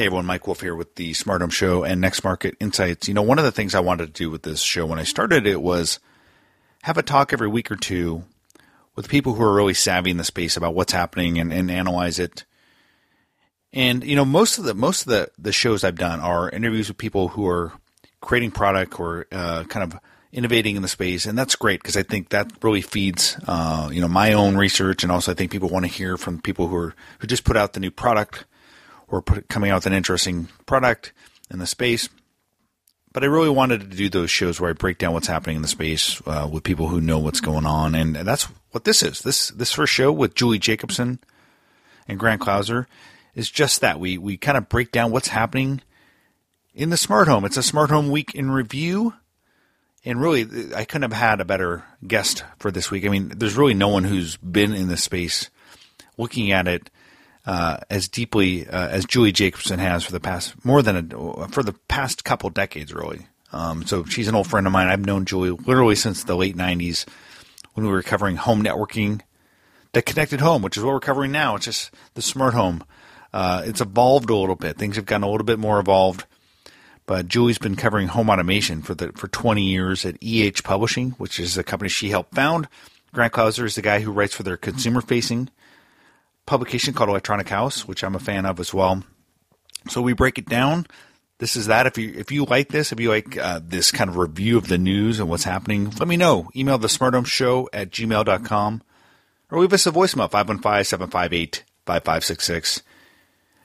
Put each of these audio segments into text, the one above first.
Hey everyone, Mike Wolf here with the Smart Home Show and Next Market Insights. You know, one of the things I wanted to do with this show when I started it was have a talk every week or two with people who are really savvy in the space about what's happening and, and analyze it. And you know, most of the most of the the shows I've done are interviews with people who are creating product or uh, kind of innovating in the space, and that's great because I think that really feeds uh, you know my own research, and also I think people want to hear from people who are who just put out the new product or put, coming out with an interesting product in the space. But I really wanted to do those shows where I break down what's happening in the space uh, with people who know what's going on, and that's what this is. This this first show with Julie Jacobson and Grant Clauser is just that. We we kind of break down what's happening in the smart home. It's a smart home week in review. And really, I couldn't have had a better guest for this week. I mean, there's really no one who's been in this space looking at it uh, as deeply uh, as Julie Jacobson has for the past more than a, for the past couple decades, really. Um, so she's an old friend of mine. I've known Julie literally since the late '90s when we were covering home networking, the connected home, which is what we're covering now. It's just the smart home. Uh, it's evolved a little bit. Things have gotten a little bit more evolved. But Julie's been covering home automation for the for 20 years at EH Publishing, which is a company she helped found. Grant Clauser is the guy who writes for their consumer facing publication called Electronic House, which I'm a fan of as well. So we break it down. This is that. If you if you like this, if you like uh, this kind of review of the news and what's happening, let me know. Email the Smart Home Show at gmail.com or leave us a voicemail 515 758 5566.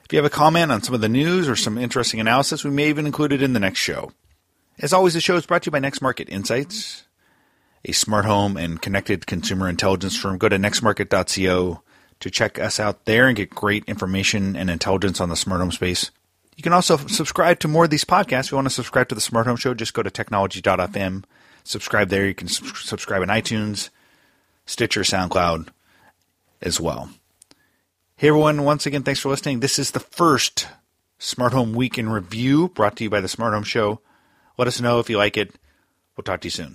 If you have a comment on some of the news or some interesting analysis, we may even include it in the next show. As always, the show is brought to you by Next Market Insights, a smart home and connected consumer intelligence firm. Go to nextmarket.co to check us out there and get great information and intelligence on the smart home space. You can also subscribe to more of these podcasts. If you want to subscribe to the Smart Home Show, just go to technology.fm. Subscribe there. You can subscribe in iTunes, Stitcher, SoundCloud as well. Hey everyone, once again, thanks for listening. This is the first Smart Home Week in Review brought to you by the Smart Home Show. Let us know if you like it. We'll talk to you soon.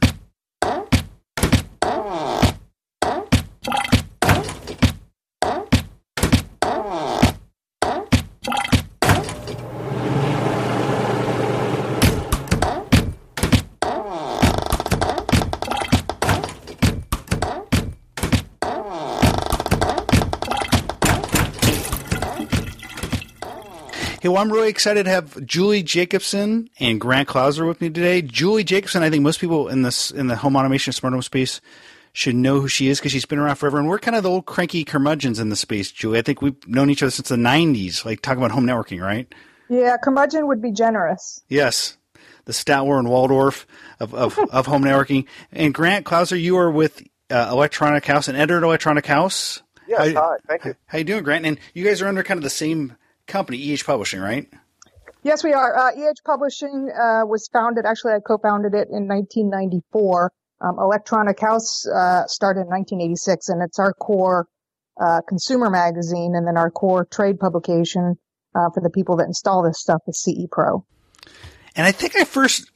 Hey, well, I'm really excited to have Julie Jacobson and Grant Clauser with me today. Julie Jacobson, I think most people in this in the home automation smart home space should know who she is because she's been around forever, and we're kind of the old cranky curmudgeons in the space. Julie, I think we've known each other since the '90s, like talking about home networking, right? Yeah, curmudgeon would be generous. Yes, the Statler and Waldorf of of, of home networking. And Grant Clauser, you are with uh, Electronic House, and editor at Electronic House. Yes, hi, thank you. How you doing, Grant? And you guys are under kind of the same company, EH Publishing, right? Yes, we are. Uh, EH Publishing uh, was founded, actually, I co-founded it in 1994. Um, Electronic House uh, started in 1986, and it's our core uh, consumer magazine, and then our core trade publication uh, for the people that install this stuff is CE Pro. And I think I first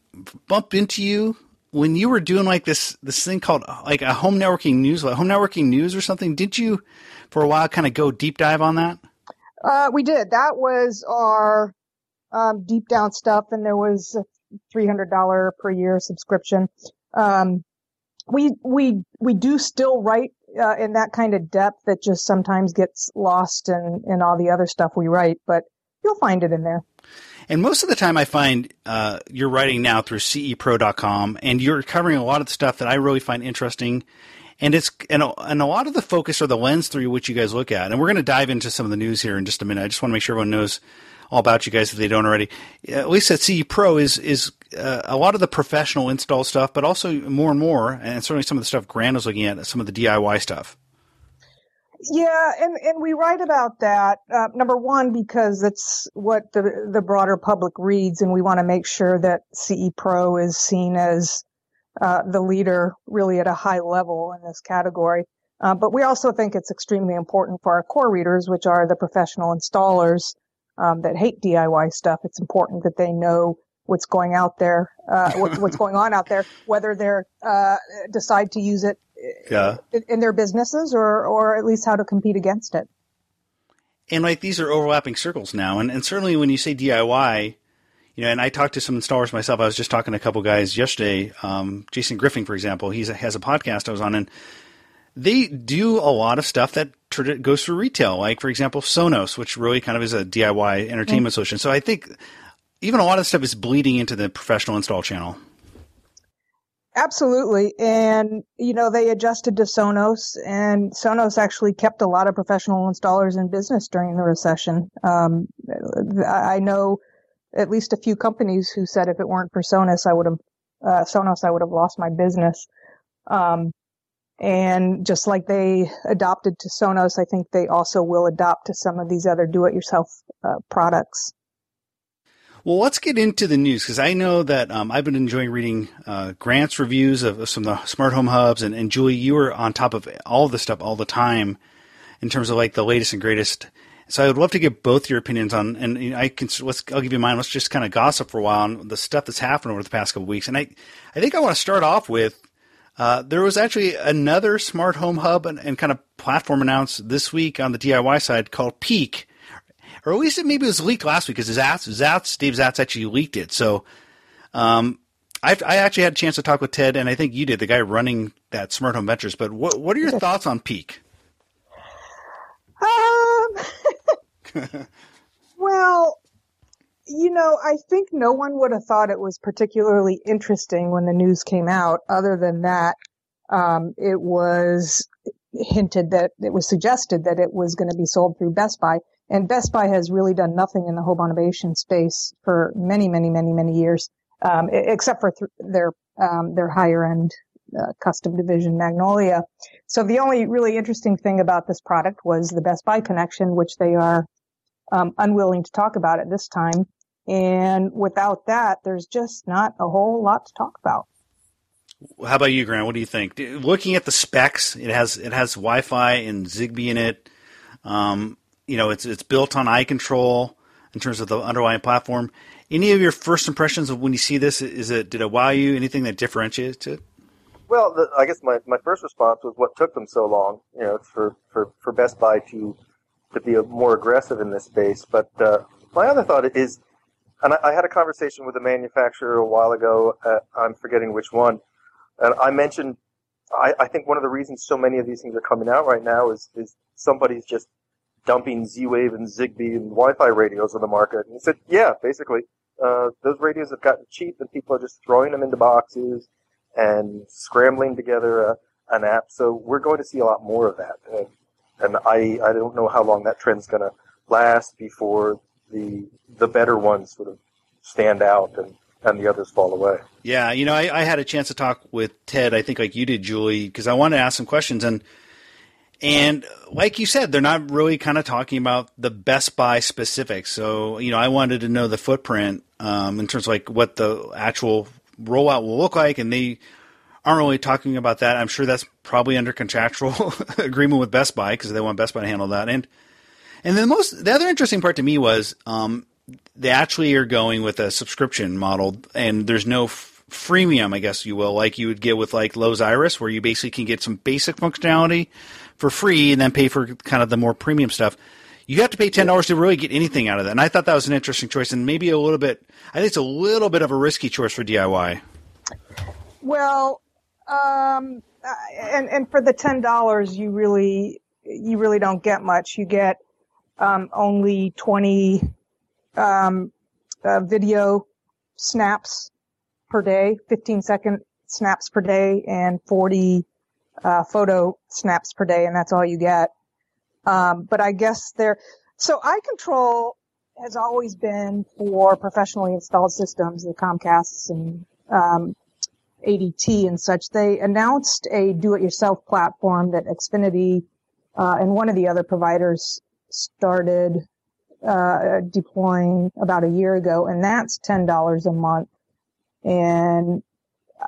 bumped into you when you were doing like this this thing called like a home networking news, like home networking news or something. Did you, for a while, kind of go deep dive on that? Uh, we did. That was our um, deep down stuff, and there was a three hundred dollar per year subscription. Um, we we we do still write uh, in that kind of depth that just sometimes gets lost in in all the other stuff we write, but you'll find it in there. And most of the time, I find uh, you're writing now through CEPro.com, and you're covering a lot of the stuff that I really find interesting and it's and a, and a lot of the focus or the lens through which you guys look at, and we're going to dive into some of the news here in just a minute. I just want to make sure everyone knows all about you guys if they don't already. At least at CE Pro is is uh, a lot of the professional install stuff, but also more and more, and certainly some of the stuff Grant is looking at, some of the DIY stuff. Yeah, and, and we write about that. Uh, number one, because it's what the the broader public reads, and we want to make sure that CE Pro is seen as uh, the leader really at a high level in this category. Uh, but we also think it's extremely important for our core readers, which are the professional installers um, that hate DIY stuff. It's important that they know what's going out there, uh, what, what's going on out there, whether they're uh, decide to use it yeah. in, in their businesses or or at least how to compete against it. And like these are overlapping circles now, and, and certainly when you say DIY, you know, and I talked to some installers myself. I was just talking to a couple guys yesterday. Um, Jason Griffin, for example, he has a podcast I was on, and they do a lot of stuff that goes through retail. Like, for example, Sonos, which really kind of is a DIY entertainment mm-hmm. solution. So I think even a lot of stuff is bleeding into the professional install channel. Absolutely. And, you know, they adjusted to Sonos and Sonos actually kept a lot of professional installers in business during the recession. Um, I know at least a few companies who said if it weren't for Sonos, I would have, uh, Sonos, I would have lost my business. Um, and just like they adopted to Sonos, I think they also will adopt to some of these other do-it-yourself uh, products. Well, let's get into the news because I know that um, I've been enjoying reading uh, Grant's reviews of, of, some of the smart home hubs, and, and Julie, you were on top of all this stuff all the time in terms of like the latest and greatest so I would love to get both your opinions on, and you know, I can let's I'll give you mine. Let's just kind of gossip for a while on the stuff that's happened over the past couple weeks. And I I think I want to start off with uh, there was actually another smart home hub and, and, kind of platform announced this week on the DIY side called pēq, or at least it maybe was leaked last week because Zatz, Zatz, Steve Zatz actually leaked it. So, um, i I actually had a chance to talk with Ted, and I think you did, the guy running that Smart Home Ventures. But what what are your thoughts on pēq? Um, well, you know, I think no one would have thought it was particularly interesting when the news came out. Other than that, um, it was hinted that it was suggested that it was going to be sold through Best Buy. And Best Buy has really done nothing in the home automation space for many, many, many, many years, um, except for th- their um, their higher end uh, custom division Magnolia. So the only really interesting thing about this product was the Best Buy connection, which they are um, unwilling to talk about at this time. And without that, there's just not a whole lot to talk about. How about you, Grant? What do you think? Looking at the specs, it has it has Wi-Fi and Zigbee in it. Um, you know, it's it's built on iControl in terms of the underlying platform. Any of your first impressions of when you see this? Is it did it wow you? Anything that differentiates it? Well, the, I guess my, my first response was what took them so long. You know, for, for, for Best Buy to to be more aggressive in this space. But uh, my other thought is and I, I, had a conversation with a manufacturer a while ago. Uh, I'm forgetting which one, and I mentioned. I, I, think one of the reasons so many of these things are coming out right now is is somebody's just dumping Z-Wave and Zigbee and Wi-Fi radios on the market. And he said, yeah, basically, uh, those radios have gotten cheap, and people are just throwing them into boxes and scrambling together a, an app. So we're going to see a lot more of that. And, and I I don't know how long that trend's going to last before the the better ones sort of stand out and and the others fall away. Yeah, you know, I, I had a chance to talk with Ted. I think like you did, Julie, because I wanted to ask some questions and. And like you said, they're not really kind of talking about the Best Buy specifics. So, you know, I wanted to know the footprint um, in terms of like what the actual rollout will look like. And they aren't really talking about that. I'm sure that's probably under contractual agreement with Best Buy because they want Best Buy to handle that. And and the most the other interesting part to me was um, they actually are going with a subscription model, and there's no f- freemium, I guess you will, like you would get with like Lowe's Iris, where you basically can get some basic functionality for free and then pay for kind of the more premium stuff. You have to pay ten dollars to really get anything out of that, and I thought that was an interesting choice, and maybe a little bit. I think it's a little bit of a risky choice for DIY. Well, um, and and for the ten dollars, you really you really don't get much. You get um, only 20 um, uh, video snaps per day, 15 second snaps per day, and 40 uh, photo snaps per day, and that's all you get. Um, but I guess there, so iControl has always been for professionally installed systems, the Comcasts and um, ADT and such. They announced a do-it-yourself platform that Xfinity uh, and one of the other providers started uh, deploying about a year ago, and that's ten dollars a month. And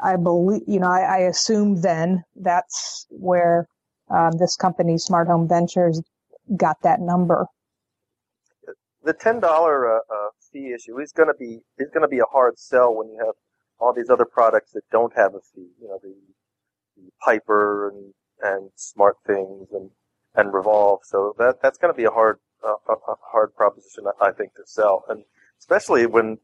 I believe, you know, I, I assume then that's where um, this company, Smart Home Ventures, got that number. The ten dollar uh, uh, fee issue is going to be is going to be a hard sell when you have all these other products that don't have a fee. You know, the, the Piper and and Smart Things and and Revolv. So that that's going to be a hard uh, a, hard proposition, I think, to sell, and especially when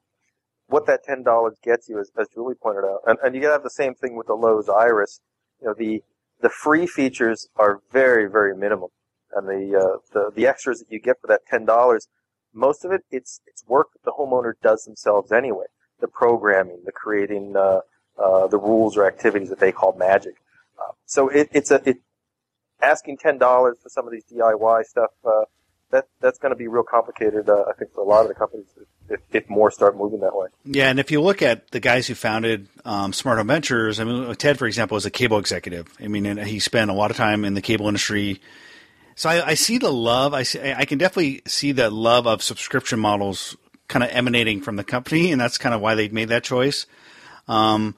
what that ten dollars gets you, as, as Julie pointed out, and and you have the same thing with the Lowe's Iris. You know, the the free features are very very minimal, and the uh, the the extras that you get for that ten dollars, most of it it's it's work that the homeowner does themselves anyway. The programming, the creating uh, uh, the rules or activities that they call magic. Uh, so it, it's a it, asking ten dollars for some of these DIY stuff. That that's going to be real complicated. Uh, I think for a lot of the companies, if, if, more start moving that way. Yeah, and if you look at the guys who founded um, Smart Home Ventures, I mean, Ted, for example, is a cable executive. I mean, he spent a lot of time in the cable industry. So I, I see the love. I see, I can definitely see the love of subscription models kind of emanating from the company, and that's kind of why they made that choice. Um,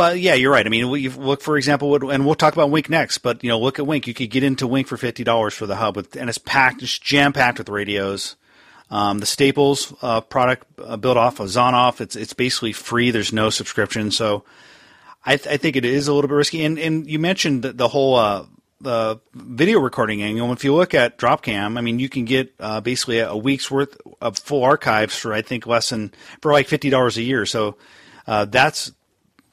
but yeah, you're right. I mean, we look for example, and we'll talk about Wink next. But you know, look at Wink. You could get into Wink for fifty dollars for the hub, with, and it's packed, it's jam packed with radios. Um, the Staples uh, product uh, built off of Zonoff, it's it's basically free. There's no subscription, so I, th- I think it is a little bit risky. And and you mentioned the, the whole uh, the video recording angle. If you look at Dropcam, I mean, you can get uh, basically a, a, week's worth of full archives for I think less than for like fifty dollars a year. So uh, that's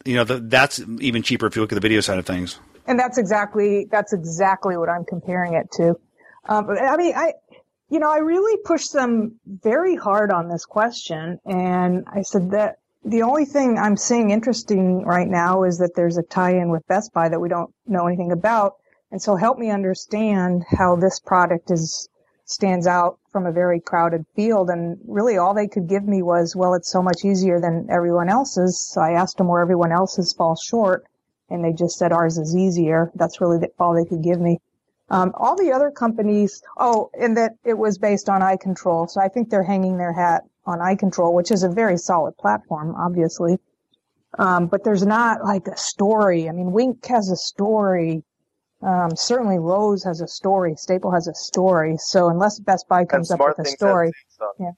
you know, the, that's even cheaper if you look at the video side of things. And that's exactly that's exactly what I'm comparing it to. Um, I mean, I you know, I really pushed them very hard on this question, and I said that the only thing I'm seeing interesting right now is that there's a tie-in with Best Buy that we don't know anything about, and so help me understand how this product is stands out from a very crowded field. And really all they could give me was, well, it's so much easier than everyone else's. So I asked them where everyone else's falls short and they just said ours is easier. That's really all they could give me. Um, all the other companies, oh, and that it was based on iControl. So I think they're hanging their hat on iControl, which is a very solid platform, obviously. Um, but there's not like a story. I mean, Wink has a story. Um, certainly Lowe's has a story. Staple has a story. So unless Best Buy comes up with a story, yeah.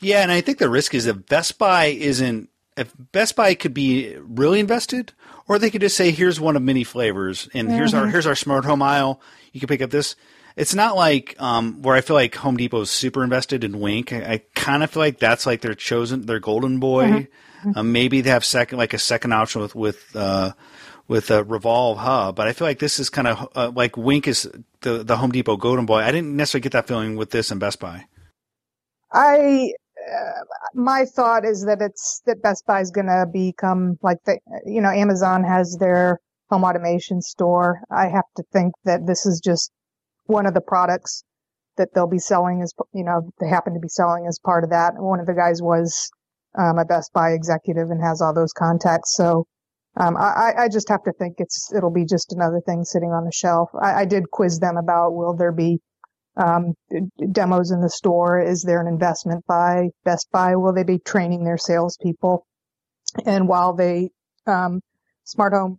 Yeah, and I think the risk is if Best Buy isn't, if Best Buy could be really invested, or they could just say, "Here's one of many flavors, and mm-hmm. here's our here's our smart home aisle. You can pick up this." It's not like um, where I feel like Home Depot is super invested in Wink. I, I kind of feel like that's like their chosen, their golden boy. Mm-hmm. Um, maybe they have second, like a second option with with uh, with a Revolv hub, but I feel like this is kind of uh, like Wink is the the Home Depot golden boy. I didn't necessarily get that feeling with this and Best Buy. I uh, my thought is that it's that Best Buy is going to become like the you know Amazon has their home automation store. I have to think that this is just one of the products that they'll be selling as you know they happen to be selling as part of that. One of the guys was um, a Best Buy executive and has all those contacts, so um, I, I just have to think it's it'll be just another thing sitting on the shelf. I, I did quiz them about will there be um, demos in the store? Is there an investment by Best Buy? Will they be training their salespeople? And while they um, Smart Home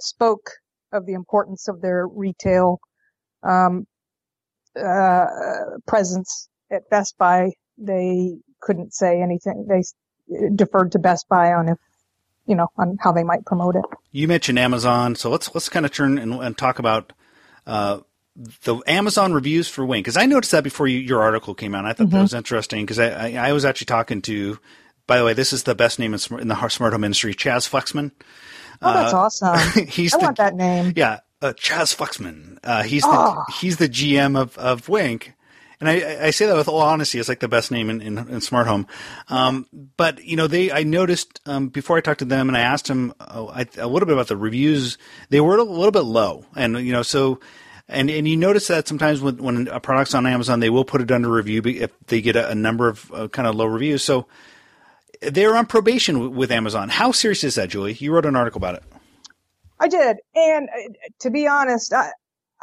spoke of the importance of their retail um, uh, presence at Best Buy, they couldn't say anything. They deferred to Best Buy on if you know, on how they might promote it. You mentioned Amazon, so let's let's kind of turn and, and talk about uh, the Amazon reviews for Wink because I noticed that before you, your article came out. I thought mm-hmm. that was interesting because I, I, I was actually talking to. By the way, this is the best name in, in the smart home industry, Chaz Flexman. Oh, that's uh, awesome! he's I the, want that name. Yeah, uh, Chaz Flexman. Uh, he's oh. the he's the GM of of Wink, and I, I, say that with all honesty. It's like the best name in, in, in smart home. Um, but you know, they I noticed um, before I talked to them and I asked them a, I, a little bit about the reviews. They were a little bit low, and you know, so and and you notice that sometimes when when a product's on Amazon, they will put it under review if they get a, a number of uh, kind of low reviews. So they're on probation with Amazon. How serious is that, Julie? You wrote an article about it. I did, and uh, to be honest, I,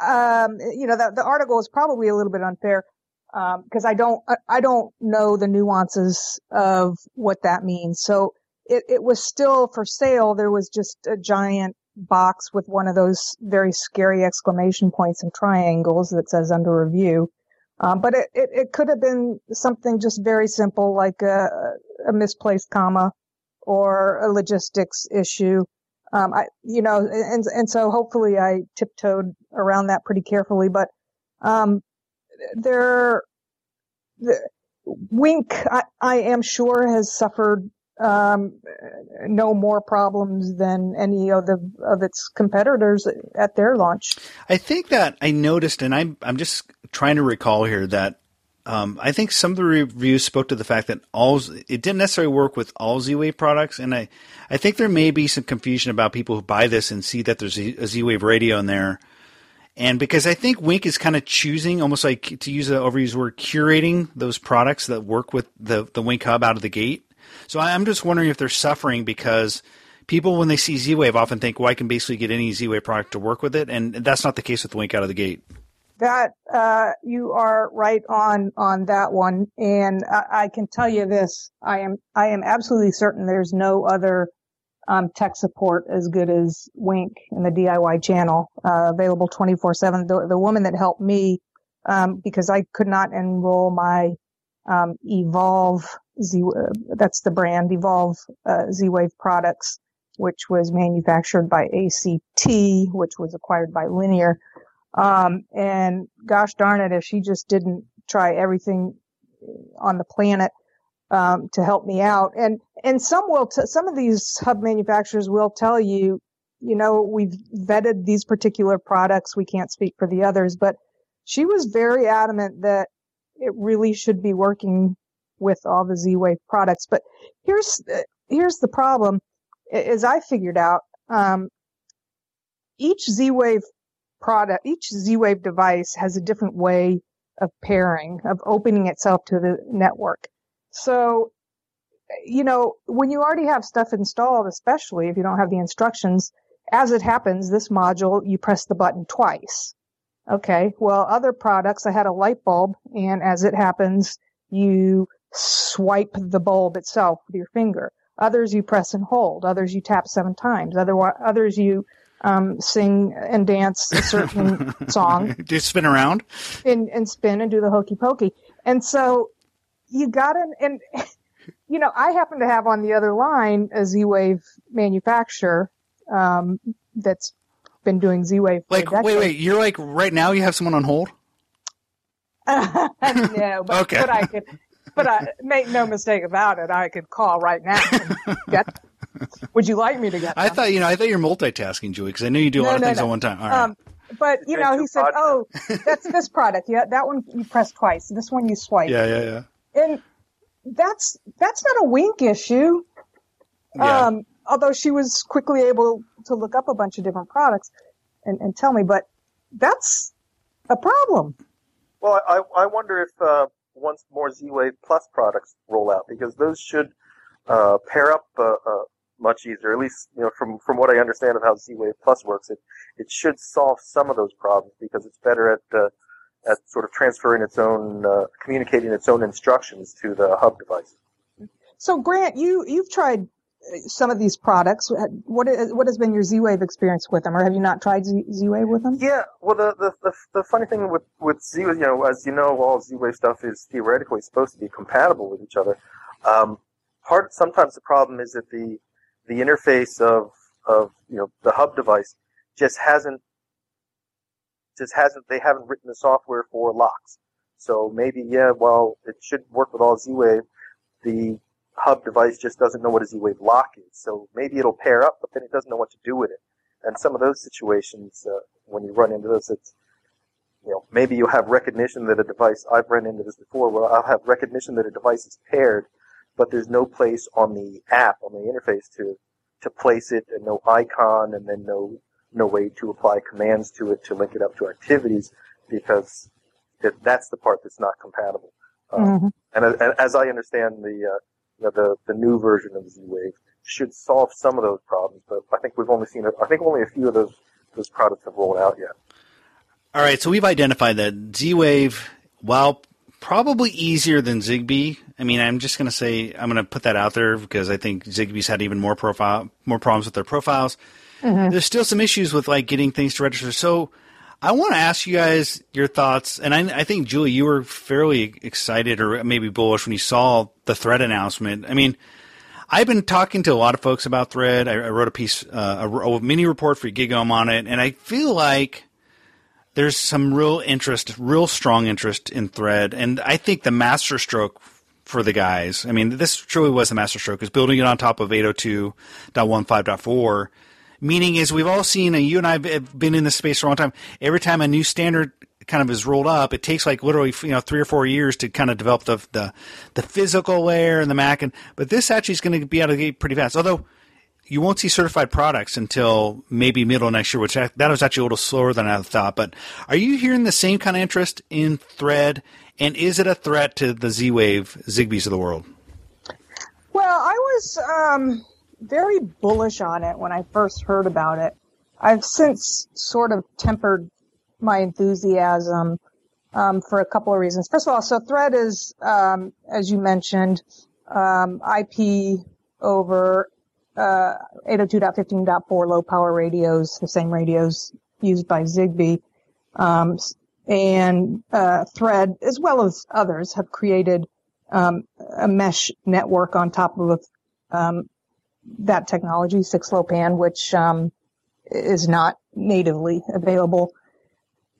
um, you know, the, the article is probably a little bit unfair because um, I don't I don't know the nuances of what that means. So it, it was still for sale. There was just a giant box with one of those very scary exclamation points and triangles that says under review. Um, but it, it, it, could have been something just very simple like a, a misplaced comma or a logistics issue. Um, I, you know, and, and so hopefully I tiptoed around that pretty carefully, but, um, there, the, Wink, I, I am sure has suffered um, no more problems than any of the of its competitors at their launch. I think that I noticed, and I'm I'm just trying to recall here that um, I think some of the reviews spoke to the fact that all it didn't necessarily work with all Z-Wave products, and I I think there may be some confusion about people who buy this and see that there's a Z-Wave radio in there. And because I think Wink is kind of choosing, almost like to use an overused word, curating those products that work with the, the Wink Hub out of the gate. So I'm just wondering if they're suffering because people, when they see Z Wave, often think, well, I can basically get any Z Wave product to work with it. And that's not the case with Wink out of the gate. That uh, you are right on on that one, and I, I, can tell you this: I am I am absolutely certain there's no other um, tech support as good as Wink in the DIY channel, uh, available 24/7. The, the woman that helped me um, because I could not enroll my um, Evolve Z, that's the brand Evolve uh, Z-Wave products, which was manufactured by ACT, which was acquired by Linear. Um, and gosh darn it, if she just didn't try everything on the planet um, to help me out, and and some will, t- some of these hub manufacturers will tell you, you know, we've vetted these particular products. We can't speak for the others, but she was very adamant that it really should be working with all the Z-Wave products. But here's here's the problem, as I figured out. Um, each Z-Wave product, each Z-Wave device has a different way of pairing, of opening itself to the network. So, you know, when you already have stuff installed, especially if you don't have the instructions, as it happens, this module, you press the button twice. Okay. Well, other products, I had a light bulb and as it happens, you swipe the bulb itself with your finger. Others you press and hold. Others you tap seven times. Other, others you um, sing and dance a certain song. Do you spin around? And, and spin and do the hokey pokey. And so you got to, and, you know, I happen to have on the other line a Z-Wave manufacturer, um, that's been doing Z-Wave. like, wait, wait, you're like right now you have someone on hold? no, but, okay. but I could, but I make no mistake about it. I could call right now. Get, would you like me to get? I thought you know. I thought you're multitasking, Julie, because I know you do a no, lot of no, things no. at one time. All right. Um, but you know, he said, "Oh, that's this product. Yeah, that one you press twice. This one you swipe." Yeah, yeah, yeah. And that's that's not a wink issue. Yeah. Um, although she was quickly able to look up a bunch of different products and, and tell me, but that's a problem. Well, I, I wonder if uh, once more Z-Wave Plus products roll out, because those should uh, pair up uh, uh, much easier. At least, you know, from from what I understand of how Z-Wave Plus works, it it should solve some of those problems because it's better at uh, at sort of transferring its own, uh, communicating its own instructions to the hub device. So, Grant, you you've tried some of these products. What is, what has been your Z-Wave experience with them, or have you not tried Z- Z-Wave with them? Yeah, well, the, the the, the funny thing with with Z-Wave, you know, as you know, all Z-Wave stuff is theoretically supposed to be compatible with each other. Um, part sometimes the problem is that the the interface of of you know the hub device just hasn't just hasn't they haven't written the software for locks. So maybe yeah, well, it should work with all Z-Wave. The hub device just doesn't know what a Z-Wave lock is. So maybe it'll pair up, but then it doesn't know what to do with it. And some of those situations, uh, when you run into those, it's, you know, maybe you have recognition that a device, I've run into this before, where I'll have recognition that a device is paired, but there's no place on the app, on the interface to, to place it and no icon and then no, no way to apply commands to it to link it up to activities because it, that's the part that's not compatible. Um, mm-hmm. and, and, as I understand the, uh, you know, the, the new version of Z-Wave should solve some of those problems, but I think we've only seen, I think only a few of those, those products have rolled out yet. All right, so we've identified that Z-Wave, while probably easier than Zigbee. I mean, I'm just going to say I'm going to put that out there because I think Zigbee's had even more profile, more problems with their profiles. Mm-hmm. There's still some issues with like getting things to register. So I want to ask you guys your thoughts, and I, I, think Julie, you were fairly excited or maybe bullish when you saw the Thread announcement. I mean, I've been talking to a lot of folks about Thread. I, I wrote a piece, uh, a, a, mini report for GigaOM on it, and I feel like there's some real interest, real strong interest in Thread, and I think the masterstroke for the guys. I mean, this truly was the masterstroke is building it on top of 802.15.4 Meaning is we've all seen, and you and I have been in this space for a long time. Every time a new standard kind of is rolled up, it takes like literally you know three or four years to kind of develop the the, the physical layer and the MAC. And but this actually is going to be out of the gate pretty fast. Although you won't see certified products until maybe middle next year, which that was actually a little slower than I thought. But are you hearing the same kind of interest in Thread? And is it a threat to the Z Wave Zigbees of the world? Well, I was um, very bullish on it when I first heard about it. I've since sort of tempered my enthusiasm um, for a couple of reasons. First of all, so Thread is, um, as you mentioned, um, IP over uh, 802.15.4 low power radios, the same radios used by Zigbee. Um, and uh, Thread, as well as others, have created um, a mesh network on top of um, that technology, 6LoWPAN, which um, is not natively available.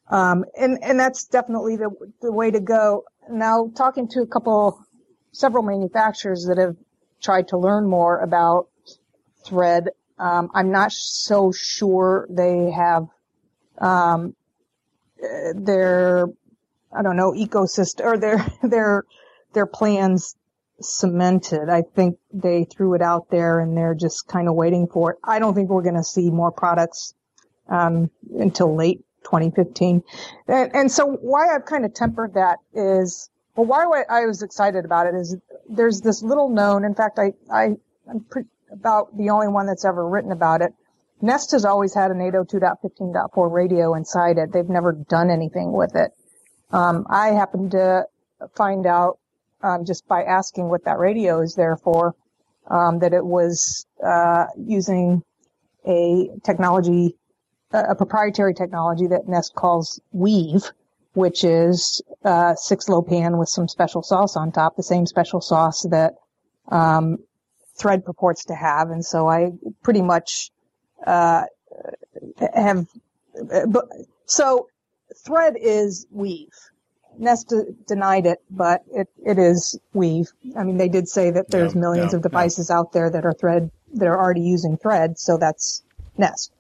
Um, and and that's definitely the the way to go. Now, talking to a couple, several manufacturers that have tried to learn more about Thread, um, I'm not so sure they have um, their I don't know ecosystem or their their their plans cemented. I think they threw it out there and they're just kind of waiting for it. I don't think we're going to see more products um, until late 2015. And, and, so why I've kind of tempered that is, well, why I was excited about it is there's this little known, in fact, I, I, I'm pre- about the only one that's ever written about it. Nest has always had an 802.15.4 radio inside it. They've never done anything with it. Um, I happened to find out um, just by asking what that radio is there for, um, that it was uh, using a technology, a proprietary technology that Nest calls Weave, which is uh, 6LoWPAN with some special sauce on top, the same special sauce that um, Thread purports to have. And so I pretty much uh, have. So Thread is Weave. Nest denied it, but it, it is Weave. I mean, they did say that there's millions of devices out there that are Thread, that are already using Thread, so that's Nest.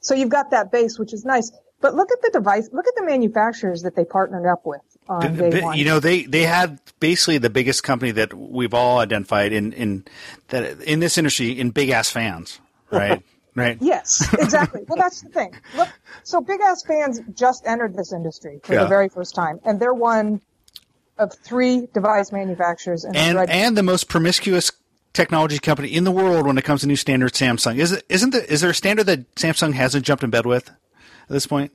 So you've got that base, which is nice. But look at the device, look at the manufacturers that they partnered up with on day one. You know, they, they had basically the biggest company that we've all identified in, in that in this industry in big ass fans, right? Right. Yes, exactly. well, that's the thing. Look, so big ass fans just entered this industry for yeah. the very first time, and they're one of three device manufacturers and and the most promiscuous technology company in the world when it comes to new standards. Samsung is it, isn't the, is there a standard that Samsung hasn't jumped in bed with at this point?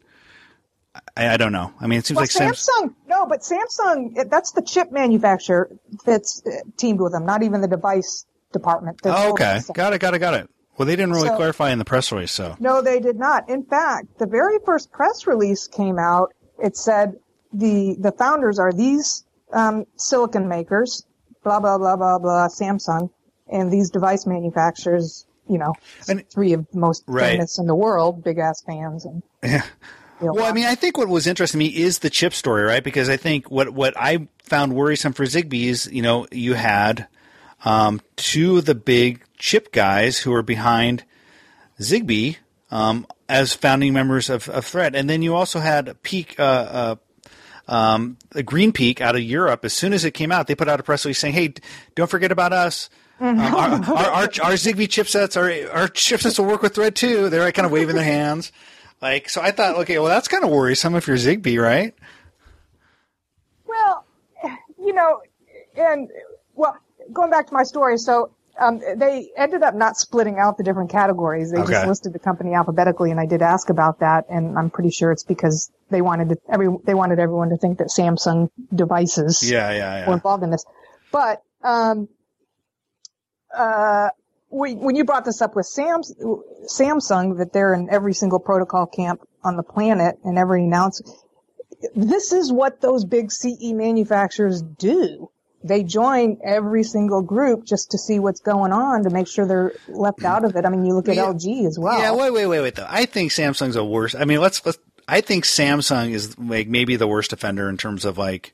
I, I don't know. I mean, it seems well, like Samsung. Sam- no, but Samsung. That's the chip manufacturer that's uh, teamed with them, not even the device department. Oh, okay, got it, got it, got it. Well, they didn't really so, clarify in the press release, so. No, they did not. In fact, the very first press release came out. It said the the founders are these um, silicon makers, blah blah blah blah blah, Samsung, and these device manufacturers. You know, and, three of the most right. famous in the world, big ass fans, and yeah. Well, I mean, I think what was interesting to me is the chip story, right? Because I think what what I found worrisome for Zigbee is, you know, you had um, two of the big chip guys who are behind Zigbee um, as founding members of, of, Thread, and then you also had Peak, uh, uh, um, Green Peak out of Europe. As soon as it came out, they put out a press release saying, "Hey, don't forget about us." Um, our, our, our, our, Zigbee chipsets, our, our chipsets will work with Thread too. They're kind of waving their hands. Like, so I thought, okay, well, that's kind of worrisome if you're Zigbee, right? Well, you know, and well, going back to my story, so um, they ended up not splitting out the different categories. They Okay. just listed the company alphabetically, and I did ask about that, and I'm pretty sure it's because they wanted to, every they wanted everyone to think that Samsung devices Yeah, yeah, were involved in this. But um, uh, we, when you brought this up with Sam's, Samsung, that they're in every single protocol camp on the planet and every announcement, this is what those big CE manufacturers do. They join every single group just to see what's going on to make sure they're left out of it. I mean, you look at Yeah. LG as well. Yeah, wait, wait, wait, wait. Though I think Samsung's a worse. I mean, let's let's. I think Samsung is like maybe the worst offender in terms of like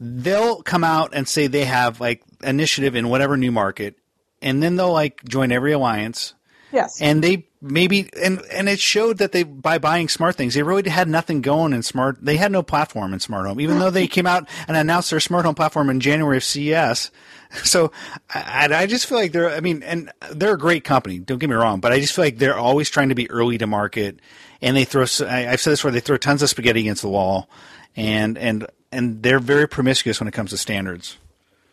they'll come out and say they have like initiative in whatever new market, and then they'll like join every alliance, Yes. and they maybe and and it showed that they by buying smart things they really had nothing going in smart. They had no platform in smart home, even though they came out and announced their smart home platform in January of CES. So I, I just feel like they're. I mean, and they're a great company. Don't get me wrong, but I just feel like they're always trying to be early to market, and they throw. I've said this where they throw tons of spaghetti against the wall, and and and they're very promiscuous when it comes to standards.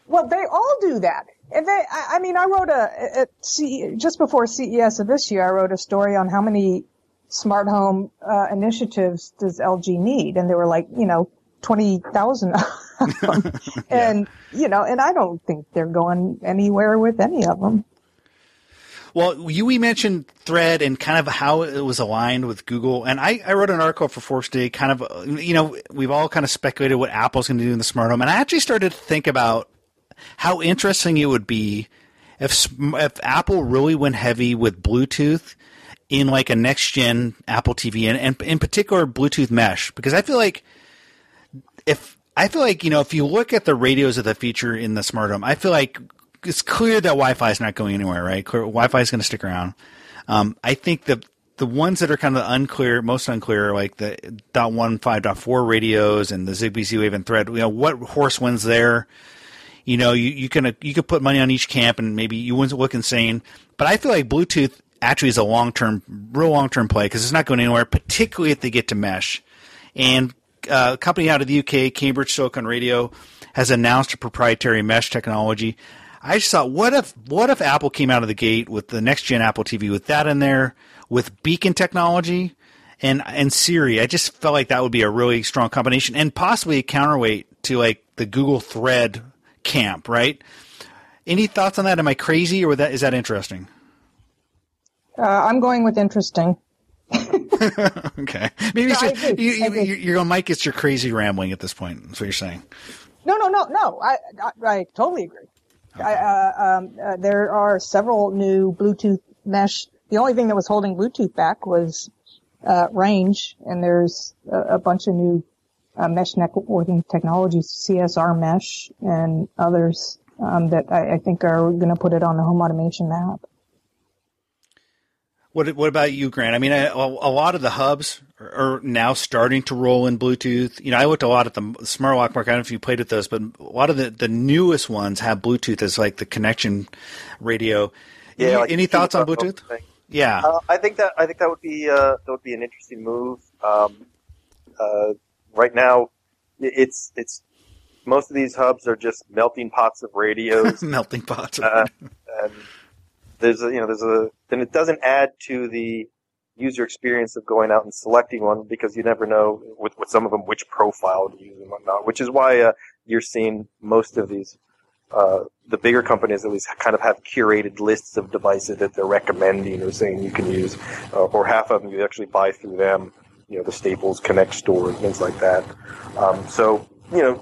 Well, they all do that. And they, I, I mean, I wrote a, at C, just before CES of this year, I wrote a story on how many smart home uh, initiatives does LG need, and they were like, you know, twenty thousand. And you know, and I don't think they're going anywhere with any of them. Well, you we mentioned Thread and kind of how it was aligned with Google, and I, I wrote an article for Force Day. Kind of, you know, we've all kind of speculated what Apple's going to do in the smart home, and I actually started to think about how interesting it would be if if Apple really went heavy with Bluetooth in like a next gen Apple TV, and, and in particular Bluetooth mesh, because I feel like if I feel like you know if you look at the radios of the feature in the smart home, I feel like it's clear that Wi-Fi is not going anywhere, right? Clear, Wi-Fi is going to stick around. Um, I think the the ones that are kind of unclear, most unclear, are like the dot one five dot four radios and the Zigbee Z-Wave and Thread. You know what horse wins there? You know, you, you can you could put money on each camp and maybe you wouldn't look insane. But I feel like Bluetooth actually is a long term, real long term play because it's not going anywhere, particularly if they get to mesh. And uh, a company out of the UK, Cambridge Silicon Radio, has announced a proprietary mesh technology. I just thought, what if what if Apple came out of the gate with the next gen Apple TV with that in there, with beacon technology and and Siri? I just felt like that would be a really strong combination and possibly a counterweight to like the Google Thread camp, right? Any thoughts on that? Am I crazy, or that is that interesting? Uh, I'm going with interesting. Okay, maybe No, just, you, you, you're going, Mike. It's your crazy rambling at this point. That's what you're saying. No, no, no, no. I, I, I totally agree. I, uh, um, uh, there are several new Bluetooth mesh. The only thing that was holding Bluetooth back was uh, range, and there's a, a bunch of new uh, mesh networking technologies, CSR mesh, and others um, that I, I think are going to put it on the home automation map. What What about you, Grant? I mean, I, a a lot of the hubs are, are now starting to roll in Bluetooth. You know, I looked a lot at the Smart Lock Mark. I don't know if you played with those, but a lot of the, the newest ones have Bluetooth as like the connection radio. Yeah, any, like any thoughts on Bluetooth Bluetooth? thing. Yeah, Uh, I think that I think that would be uh, that would be an interesting move. Um, uh, right now, it's it's most of these hubs are just melting pots of radios, melting pots. uh, and there's a you know there's a then it doesn't add to the user experience of going out and selecting one because you never know with, with some of them which profile to use and whatnot. Which is why uh, you're seeing most of these uh, the bigger companies at least kind of have curated lists of devices that they're recommending or saying you can use, uh, or half of them you actually buy through them. You know the Staples Connect store and things like that. Um, so you know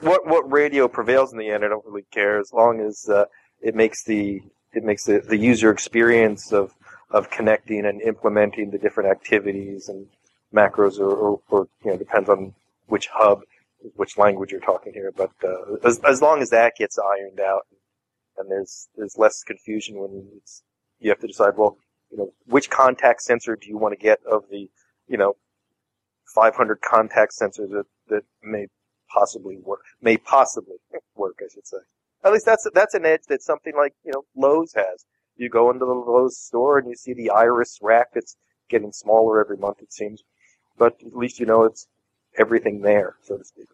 what what radio prevails in the end. I don't really care as long as uh, it makes the it makes the, the user experience of of connecting and implementing the different activities and macros or, or, or you know depends on which hub which language you're talking here but uh, as, as long as that gets ironed out and there's there's less confusion when it's you have to decide well you know which contact sensor do you want to get of the you know 500 contact sensors that, that may possibly work may possibly work I should say. At least that's that's an edge that something like you know Lowe's has. You go into the Lowe's store and you see the iris rack that's getting smaller every month it seems. But at least you know it's everything there so to speak.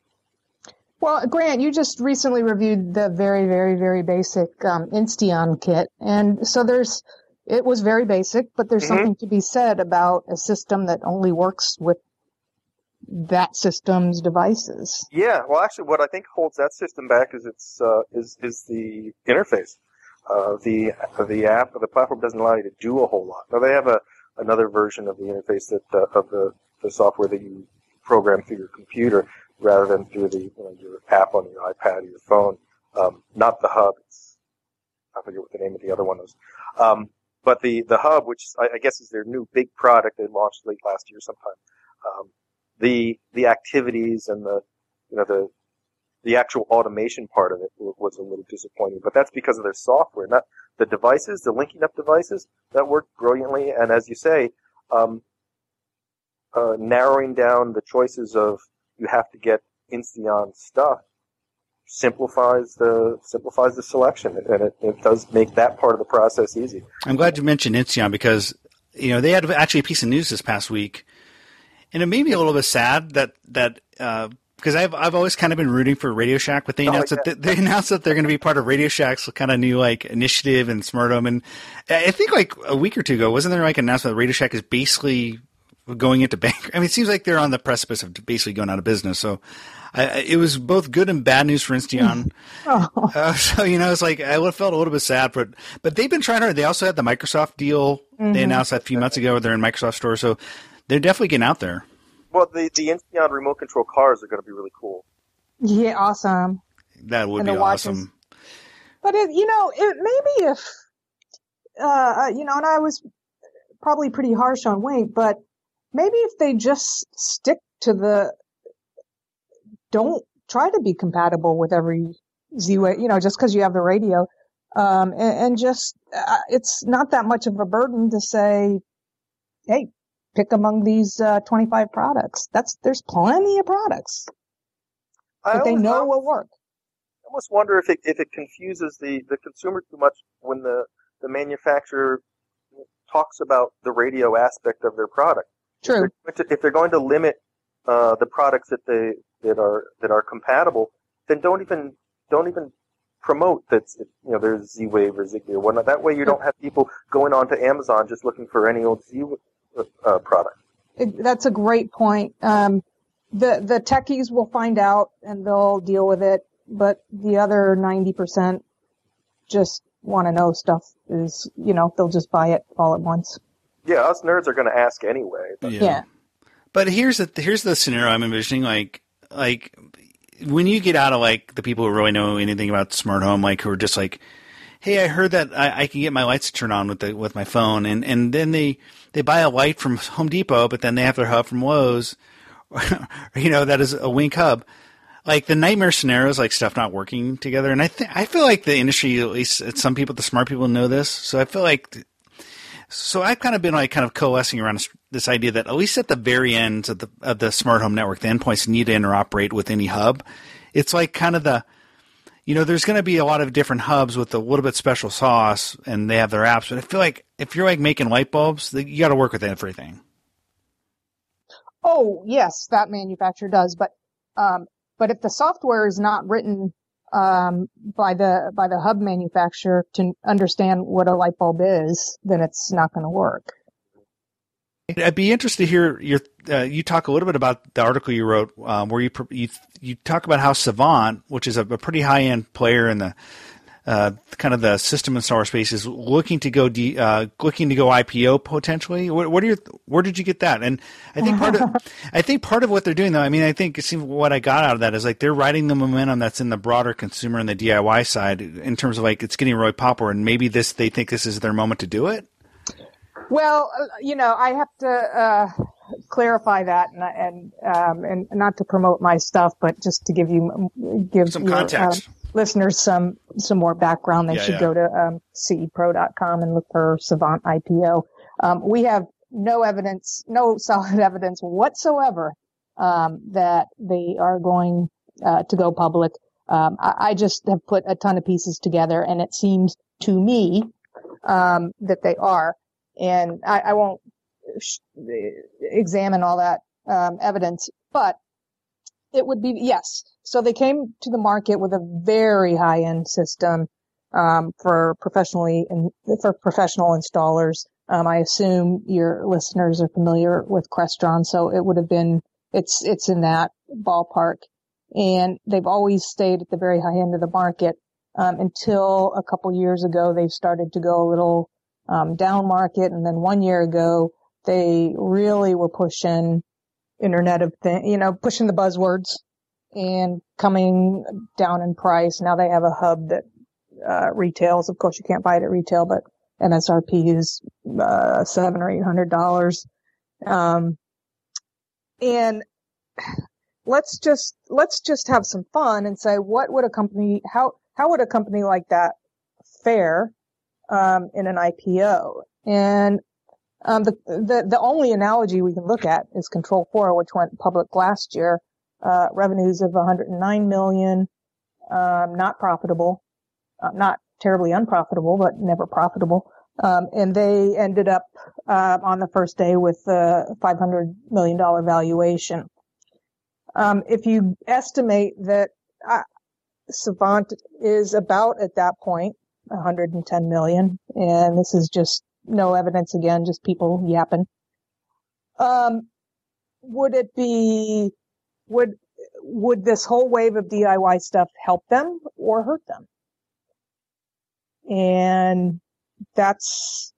Well, Grant, you just recently reviewed the very, very, very basic um, Insteon kit, and so there's it was very basic, but there's Mhm. something to be said about a system that only works with that system's devices. Yeah, well, actually, what I think holds that system back is its uh, is is the interface. Uh, the the app the platform doesn't allow you to do a whole lot. Now they have a another version of the interface that uh, of the, the software that you program through your computer rather than through the you know, your app on your iPad or your phone. Um, not the hub. It's, I forget what the name of the other one is. Um, but the the hub, which I, I guess is their new big product they launched late last year sometime. Um, the the activities and the you know the the actual automation part of it was a little disappointing, but that's because of their software, not the devices, the linking up devices that worked brilliantly. And as you say, um, uh, narrowing down the choices of you have to get Insteon stuff simplifies the simplifies the selection, and it, it does make that part of the process easy. I'm glad you mentioned Insteon because you know they had actually a piece of news this past week, and it made me a little bit sad that that because I've I've always kind of been rooting for Radio Shack, but they announced that they, they announced that they're going to be part of Radio Shack's kind of new like initiative and Smurtum, and I think like a week or two ago wasn't there like an announcement that Radio Shack is basically going into bank? I mean, it seems like they're on the precipice of basically going out of business. So. I, it was both good and bad news for Insteon. Oh, Uh, so you know, it's like I would have felt a little bit sad, but but they've been trying hard. They also had the Microsoft deal they announced that a few months ago. They're in Microsoft Store, so they're definitely getting out there. Well, the the Insteon remote control cars are going to be really cool. yeah, awesome. That would And be awesome. But it, you know, it maybe if, uh, you know, and I was probably pretty harsh on Wink, but maybe if they just stick to the, don't try to be compatible with every Z-Wave, you know, just because you have the radio, um, and, and just, uh, it's not that much of a burden to say, hey, pick among these, uh, 25 products. That's, there's plenty of products I that they always- know will work. I almost wonder if it if it confuses the the consumer too much when the the manufacturer talks about the radio aspect of their product. True. If they're going to, if they're going to limit uh, the products that they that are that are compatible, then don't even don't even promote that you know there's Z-Wave or Zigbee or whatnot. That way you don't have people going on to Amazon just looking for any old Z uh, product. It, that's a great point. Um, the the techies will find out and they'll deal with it, but the other ninety percent just want to know stuff. Is you know they'll just buy it all at once. Yeah, us nerds are going to ask anyway. But Yeah. But here's the here's the scenario I'm envisioning. Like like when you get out of like the people who really know anything about smart home, like who are just like, hey, I heard that I, I can get my lights to turn on with the with my phone, and and then they they buy a light from Home Depot, but then they have their hub from Lowe's, you know, that is a Wink hub. Like the nightmare scenarios, like stuff not working together, and I think I feel like the industry, at least some people, the smart people, know this. So I feel like so I've kind of been like kind of coalescing around this, this idea that at least at the very end of the of the smart home network, the endpoints need to interoperate with any hub. It's like kind of the, you know, there's going to be a lot of different hubs with a little bit special sauce, and they have their apps. But I feel like if you're like making light bulbs, you got to work with everything. Oh yes, that manufacturer does, but um, but if the software is not written um, by the by the hub manufacturer to understand what a light bulb is, then it's not going to work. I'd be interested to hear your uh, you talk a little bit about the article you wrote um, where you, you you talk about how Savant, which is a, a pretty high end player in the uh, kind of the system installer space, is looking to go de- uh, looking to go IPO potentially. What, what are your where did you get that? And I think part of I think part of what they're doing though, I mean, I think it seems what I got out of that is like they're riding the momentum that's in the broader consumer and the DIY side in terms of like it's getting really popular, and maybe this they think this is their moment to do it. Well, uh, you know, I have to uh, clarify that, and and um, and not to promote my stuff, but just to give you give Some your, context. uh, listeners some some more background. They Yeah, should yeah. go to um, cepro.com and look for Savant IPO. Um, we have no evidence, no solid evidence whatsoever um, that they are going uh, to go public. Um, I, I just have put a ton of pieces together, and it seems to me um, that they are. And I, I won't sh- examine all that um, evidence, but it would be yes. so they came to the market with a very high end system um, for professionally and for professional installers. Um, I assume your listeners are familiar with Crestron, so it would have been it's it's in that ballpark, and they've always stayed at the very high end of the market um, until a couple years ago they've started to go a little um, down market, and then one year ago they really were pushing Internet of Things, you know, pushing the buzzwords and coming down in price. Now they have a hub that uh, retails. Of course, you can't buy it at retail, but MSRP is uh, seven or eight hundred dollars. Um, and let's just let's just have some fun and say, what would a company how how would a company like that fare um, in an IPO? And um, the, the the only analogy we can look at is Control Four, which went public last year. Uh, revenues of 109 million, um, not profitable, uh, not terribly unprofitable, but never profitable. Um, and they ended up uh, on the first day with a 500 million dollar valuation. Um, if you estimate that uh, Savant is about at that point 110 million, and this is just no evidence again, just people yapping. Um, would it be would would this whole wave of DIY stuff help them or hurt them? And that's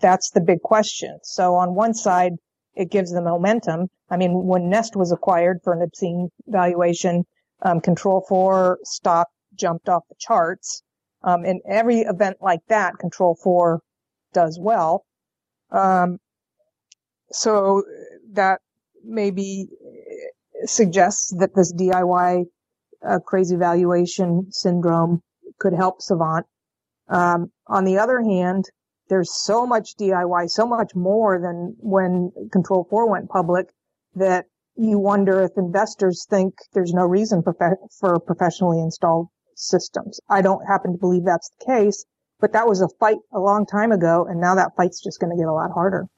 that's the big question. So on one side, it gives them momentum. I mean, when Nest was acquired for an obscene valuation, um, Control 4 stock jumped off the charts. Um, in every event like that, Control 4 does well. Um, so that maybe suggests that this DIY uh, crazy valuation syndrome could help Savant. Um, on the other hand, there's so much DIY, so much more than when Control 4 went public that you wonder if investors think there's no reason for, for professionally installed systems. I don't happen to believe that's the case, but that was a fight a long time ago, and now that fight's just going to get a lot harder.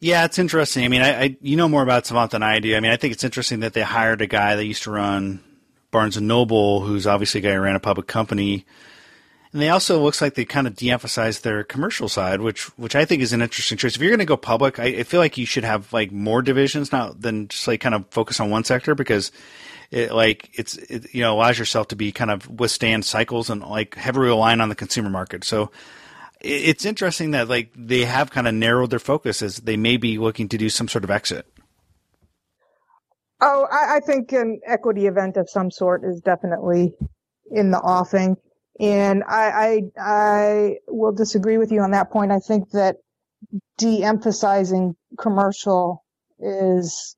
Yeah, it's interesting. I mean, I, I, you know more about Savant than I do. I mean, I think it's interesting that they hired a guy that used to run Barnes and Noble, who's obviously a guy who ran a public company. And they also looks like they kind of de-emphasized their commercial side, which which I think is an interesting choice. If you're going to go public, I, I, feel like you should have like more divisions, not than just like kind of focus on one sector because it like it's it, you know allows yourself to be kind of withstand cycles and like heavily relying on the consumer market. So it's interesting that like they have kind of narrowed their focus as they may be looking to do some sort of exit. Oh, I, I think an equity event of some sort is definitely in the offing. And I, I, I will disagree with you on that point. I think that de-emphasizing commercial is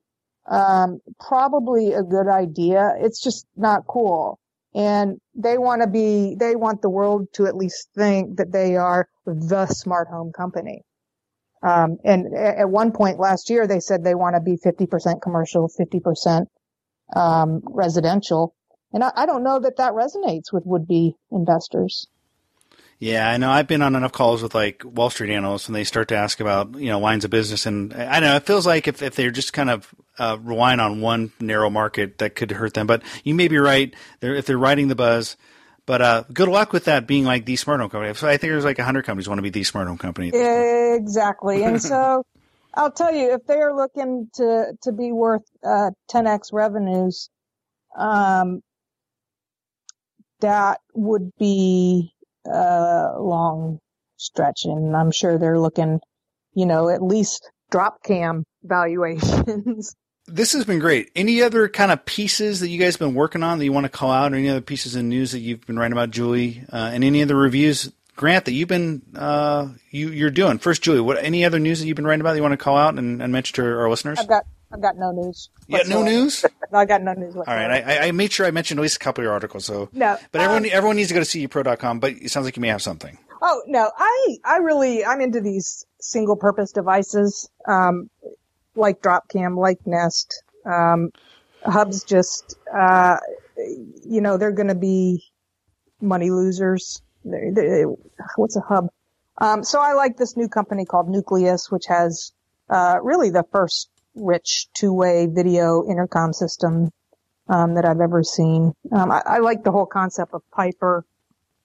um, probably a good idea. It's just not cool and they want to be they want the world to at least think that they are the smart home company um, and at one point last year they said they want to be 50% commercial 50% um, residential and I, I, don't know that that resonates with would-be investors yeah, I know. I've been on enough calls with like Wall Street analysts, and they start to ask about you know lines of business, and I know. It feels like if if they're just kind of uh, relying on one narrow market, that could hurt them. But you may be right. They're, if they're riding the buzz. But uh, good luck with that being like the smart home company. So I think there's like hundred companies want to be the smart home company. Exactly, and so I'll tell you if they are looking to to be worth uh, 10x revenues, um, that would be a long stretch, and I'm sure they're looking, you know, at least Dropcam valuations. This has been great. Any other kind of pieces that you guys have been working on that you want to call out, or any other pieces of news that you've been writing about, Julie, uh, and any other reviews, Grant, that you've been uh, you you're doing? First, Julie, what any other news that you've been writing about that you want to call out and, and mention to our listeners? I've got I've got no news. Yeah, no news. I got no news. Whatsoever. All right, I, I, made sure I mentioned at least a couple of your articles. So no, but everyone um, everyone needs to go to cepro.com. But it sounds like you may have something. Oh no, I I really I'm into these single purpose devices, um, like Dropcam, like Nest. Um, hubs just uh, you know they're going to be money losers. They're, they're, what's a hub? Um, so I like this new company called Nucleus, which has uh, really the first rich two-way video intercom system um, that I've ever seen. Um, I, I like the whole concept of Piper.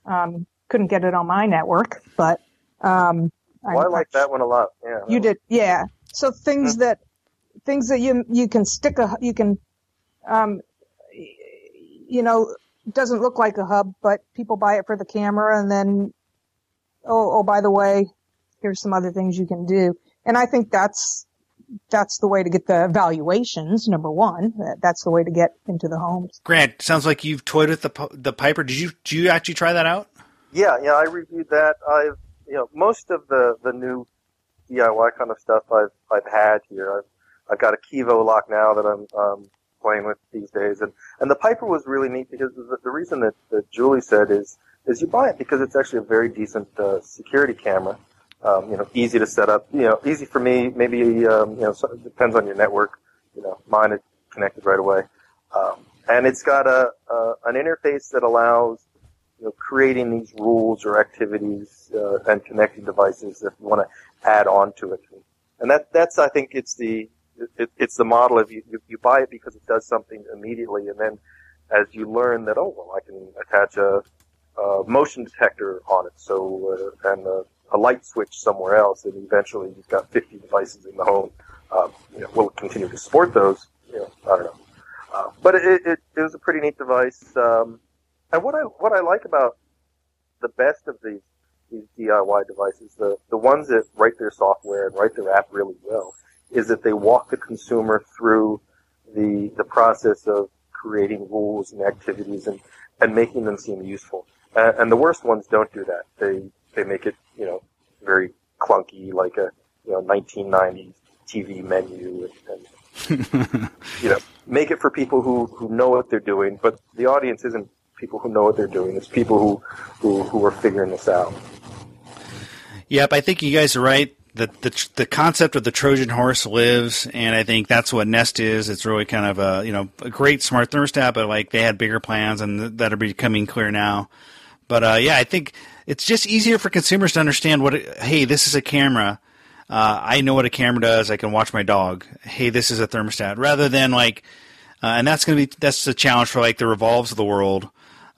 Um, couldn't get it on my network, but um, Well, I like that one a lot. Yeah. you did, yeah. So things that things that you you can stick a you can, um, you know, doesn't look like a hub, but people buy it for the camera, and then, oh oh by the way, here's some other things you can do, and I think that's that's the way to get the valuations. Number one, that's the way to get into the homes. Grant, sounds like you've toyed with the the Piper. Did you did you actually try that out? Yeah, yeah, I reviewed that. I've, you know, most of the the new DIY kind of stuff I've I've had here. I've I've got a Kevo lock now that I'm um, playing with these days, and and the Piper was really neat because the, the reason that, that Julie said is is you buy it because it's actually a very decent uh, security camera. Um, you know, easy to set up. You know, easy for me. Maybe um, you know, so it depends on your network. You know, mine is connected right away, um, and it's got a, a an interface that allows you know, creating these rules or activities uh, and connecting devices if you want to add on to it. And that that's I think it's the it, it's the model of you, you you buy it because it does something immediately, and then as you learn that oh well I can attach a, a motion detector on it, so uh, and a, a light switch somewhere else, and eventually you've got 50 devices in the home. Um, you know, will continue to support those? You know, I don't know. Uh, but it, it, it was a pretty neat device. Um, and what I what I like about the best of these these DIY devices, the the ones that write their software and write their app really well, is that they walk the consumer through the the process of creating rules and activities and and making them seem useful. Uh, and the worst ones don't do that. They they make it you know very clunky, like a you know 1990s TV menu and, and you know, make it for people who, who know what they're doing, but the audience isn't people who know what they're doing. It's people who, who, who are figuring this out. Yep, I think you guys are right. The, the the concept of the Trojan horse lives, and I think that's what Nest is. It's really kind of a you know a great smart thermostat, but like they had bigger plans, and that are becoming clear now. But uh, yeah, I think it's just easier for consumers to understand what. It, hey, this is a camera. Uh, I know what a camera does. I can watch my dog. Hey, this is a thermostat. Rather than like, uh, and that's going to be that's the challenge for like the Revolvs of the world.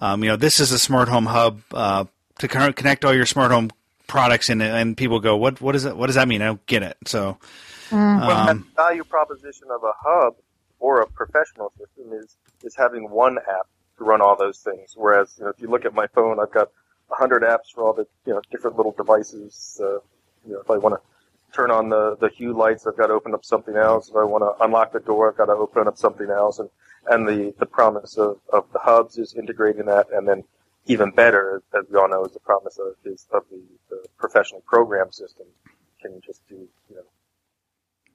Um, you know, this is a smart home hub uh, to con- connect all your smart home products in it, and people go, "What? What is it? What does that mean?" I don't get it. So, Well, um, the value proposition of a hub or a professional system is, is having one app to run all those things. Whereas, you know, if you look at my phone, I've got a hundred apps for all the, you know, different little devices. Uh, you know, if I want to turn on the, the hue lights, I've got to open up something else. If I want to unlock the door, I've got to open up something else. And, and the, the promise of, of the hubs is integrating that. And then even better, as we all know, is the promise of, is of the, the professional program system can just do, you know,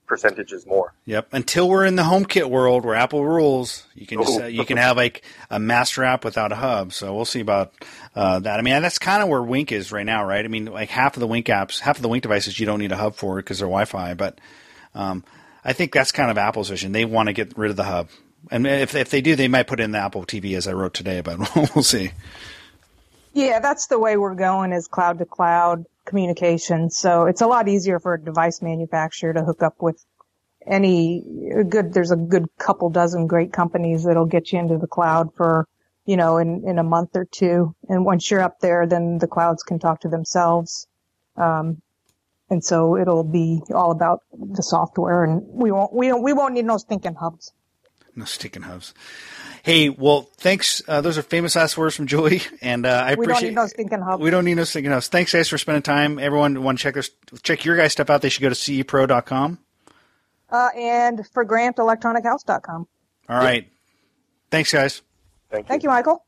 percentages more. Yep. Until we're in the HomeKit world where Apple rules, you can just, Oh. you can have like a master app without a hub. So we'll see about uh, that. I mean, that's kind of where Wink is right now, right? I mean, like half of the Wink apps, half of the Wink devices, you don't need a hub for because they're Wi-Fi. But um, I think that's kind of Apple's vision. They want to get rid of the hub, and if if they do, they might put in the Apple TV as I wrote today. But we'll see. Yeah, that's the way we're going is cloud to cloud communication. So it's a lot easier for a device manufacturer to hook up with any good, there's a good couple dozen great companies that'll get you into the cloud for, you know, in, in a month or two. And once you're up there, then the clouds can talk to themselves. Um, and so it'll be all about the software and we won't, we don't, we won't need no stinking hubs. No sticking hubs. Hey, well, thanks. Uh, those are famous last words from Julie, and uh, I We don't need no stinking hubs. We don't need no sticking hubs. Thanks, guys, for spending time. Everyone want to check their check your guys' stuff out. They should go to cepro.com. Uh, and for Grant, grantelectronichouse.com. All right. Thanks, guys. Thank you. Thank you, Michael.